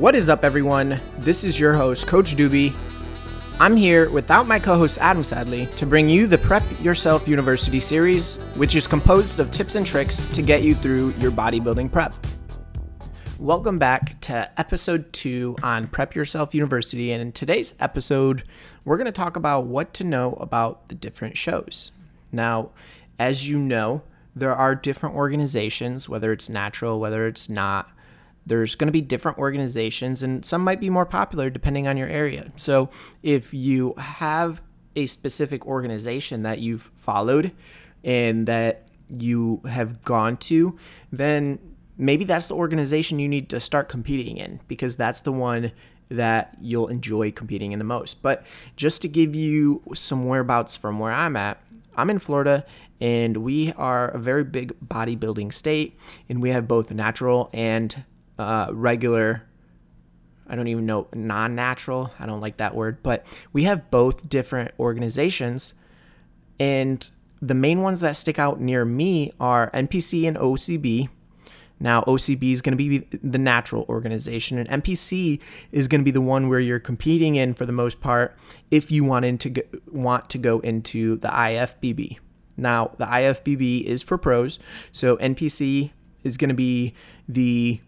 What is up, everyone? This is your host, Coach Doobie. I'm here without my co host, Adam Sadley, to bring you the Prep Yourself University series, which is composed of tips and tricks to get you through your bodybuilding prep. Welcome back to episode two on Prep Yourself University. And in today's episode, we're going to talk about what to know about the different shows. Now, as you know, there are different organizations, whether it's natural, whether it's not. There's going to be different organizations, and some might be more popular depending on your area. So, if you have a specific organization that you've followed and that you have gone to, then maybe that's the organization you need to start competing in because that's the one that you'll enjoy competing in the most. But just to give you some whereabouts from where I'm at, I'm in Florida and we are a very big bodybuilding state and we have both natural and uh, regular I don't even know non natural. I don't like that word, but we have both different organizations. And the main ones that stick out near me are NPC and OCB. Now, OCB is going to be the natural organization, and NPC is going to be the one where you're competing in for the most part if you want, to want to go into the IFBB. Now, the IFBB is for pros, so NPC is going to be the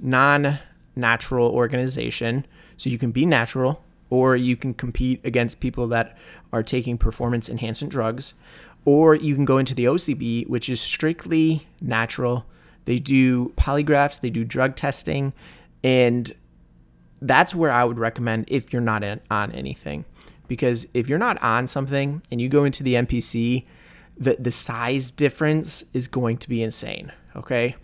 non natural organization. So you can be natural or you can compete against people that are taking performance enhancing drugs, or you can go into the OCB, which is strictly natural. They do polygraphs, they do drug testing, and that's where I would recommend if you're not on anything. Because if you're not on something and you go into the NPC, the, the size difference is going to be insane. Okay.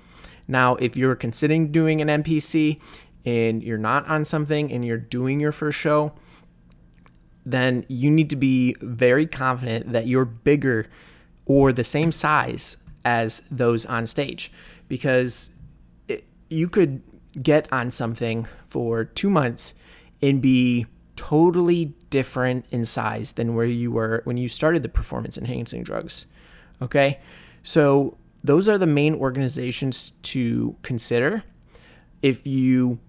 Now, if you're considering doing an NPC and you're not on something and you're doing your first show, then you need to be very confident that you're bigger or the same size as those on stage because it, you could get on something for two months and be totally different in size than where you were when you started the performance enhancing drugs. Okay. So those are the main organizations to consider. If you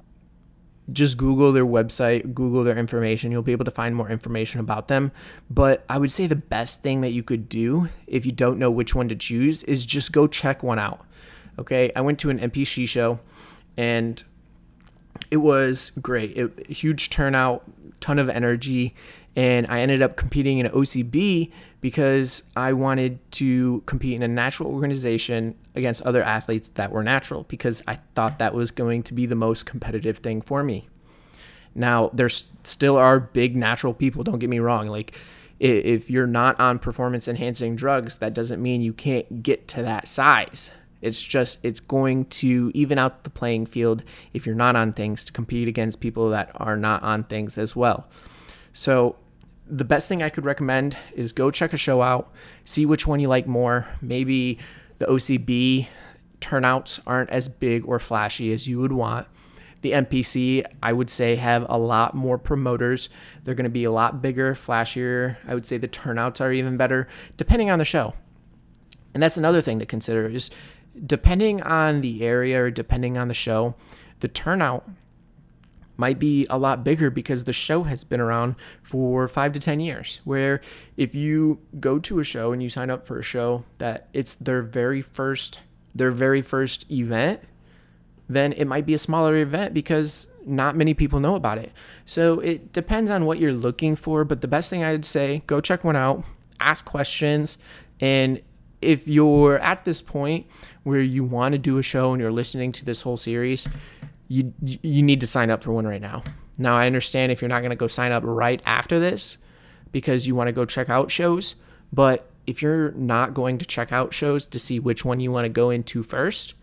just Google their website, Google their information, you'll be able to find more information about them. But I would say the best thing that you could do if you don't know which one to choose is just go check one out. Okay, I went to an NPC show and it was great. It, huge turnout, ton of energy, and I ended up competing in OCB because I wanted to compete in a natural organization against other athletes that were natural because I thought that was going to be the most competitive thing for me. Now, there still are big natural people, don't get me wrong. Like, if you're not on performance enhancing drugs, that doesn't mean you can't get to that size. It's just, it's going to even out the playing field if you're not on things to compete against people that are not on things as well. So, the best thing I could recommend is go check a show out, see which one you like more. Maybe the OCB turnouts aren't as big or flashy as you would want. The NPC, I would say, have a lot more promoters. They're going to be a lot bigger, flashier. I would say the turnouts are even better, depending on the show. And that's another thing to consider is depending on the area or depending on the show, the turnout might be a lot bigger because the show has been around for five to 10 years. Where if you go to a show and you sign up for a show that it's their very first, their very first event, then it might be a smaller event because not many people know about it. So it depends on what you're looking for. But the best thing I'd say, go check one out, ask questions, and if you're at this point where you want to do a show and you're listening to this whole series, you you need to sign up for one right now. Now I understand if you're not going to go sign up right after this because you want to go check out shows, but if you're not going to check out shows to see which one you want to go into first,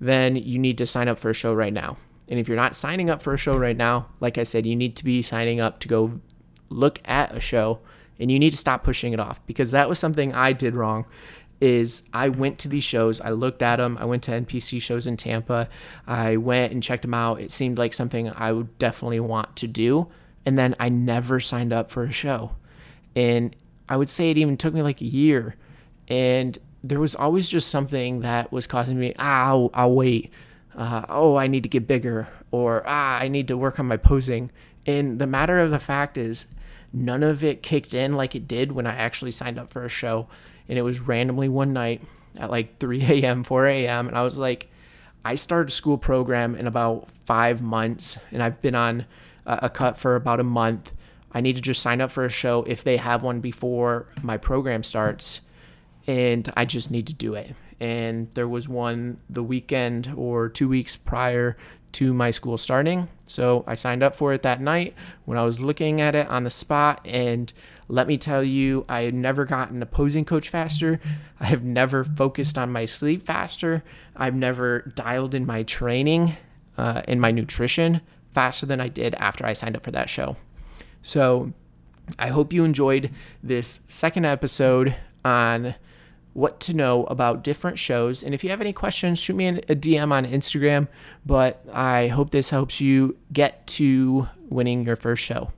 then you need to sign up for a show right now. And if you're not signing up for a show right now, like I said, you need to be signing up to go look at a show and you need to stop pushing it off because that was something I did wrong is I went to these shows, I looked at them, I went to NPC shows in Tampa, I went and checked them out. It seemed like something I would definitely want to do, and then I never signed up for a show. And I would say it even took me like a year, and there was always just something that was causing me, ah, I'll, I'll wait. uh, oh, I need to get bigger, or ah, I need to work on my posing. And the matter of the fact is, none of it kicked in like it did when I actually signed up for a show. And it was randomly one night at like 3 a.m., 4 a.m. And I was like, I started a school program in about five months, and I've been on a cut for about a month. I need to just sign up for a show if they have one before my program starts, and I just need to do it. And there was one the weekend or two weeks prior to my school starting. So I signed up for it that night when I was looking at it on the spot. And let me tell you, I had never gotten a posing coach faster. I have never focused on my sleep faster. I've never dialed in my training uh, and my nutrition faster than I did after I signed up for that show. So I hope you enjoyed this second episode on what to know about different shows. And if you have any questions, shoot me a DM on Instagram. But I hope this helps you get to winning your first show.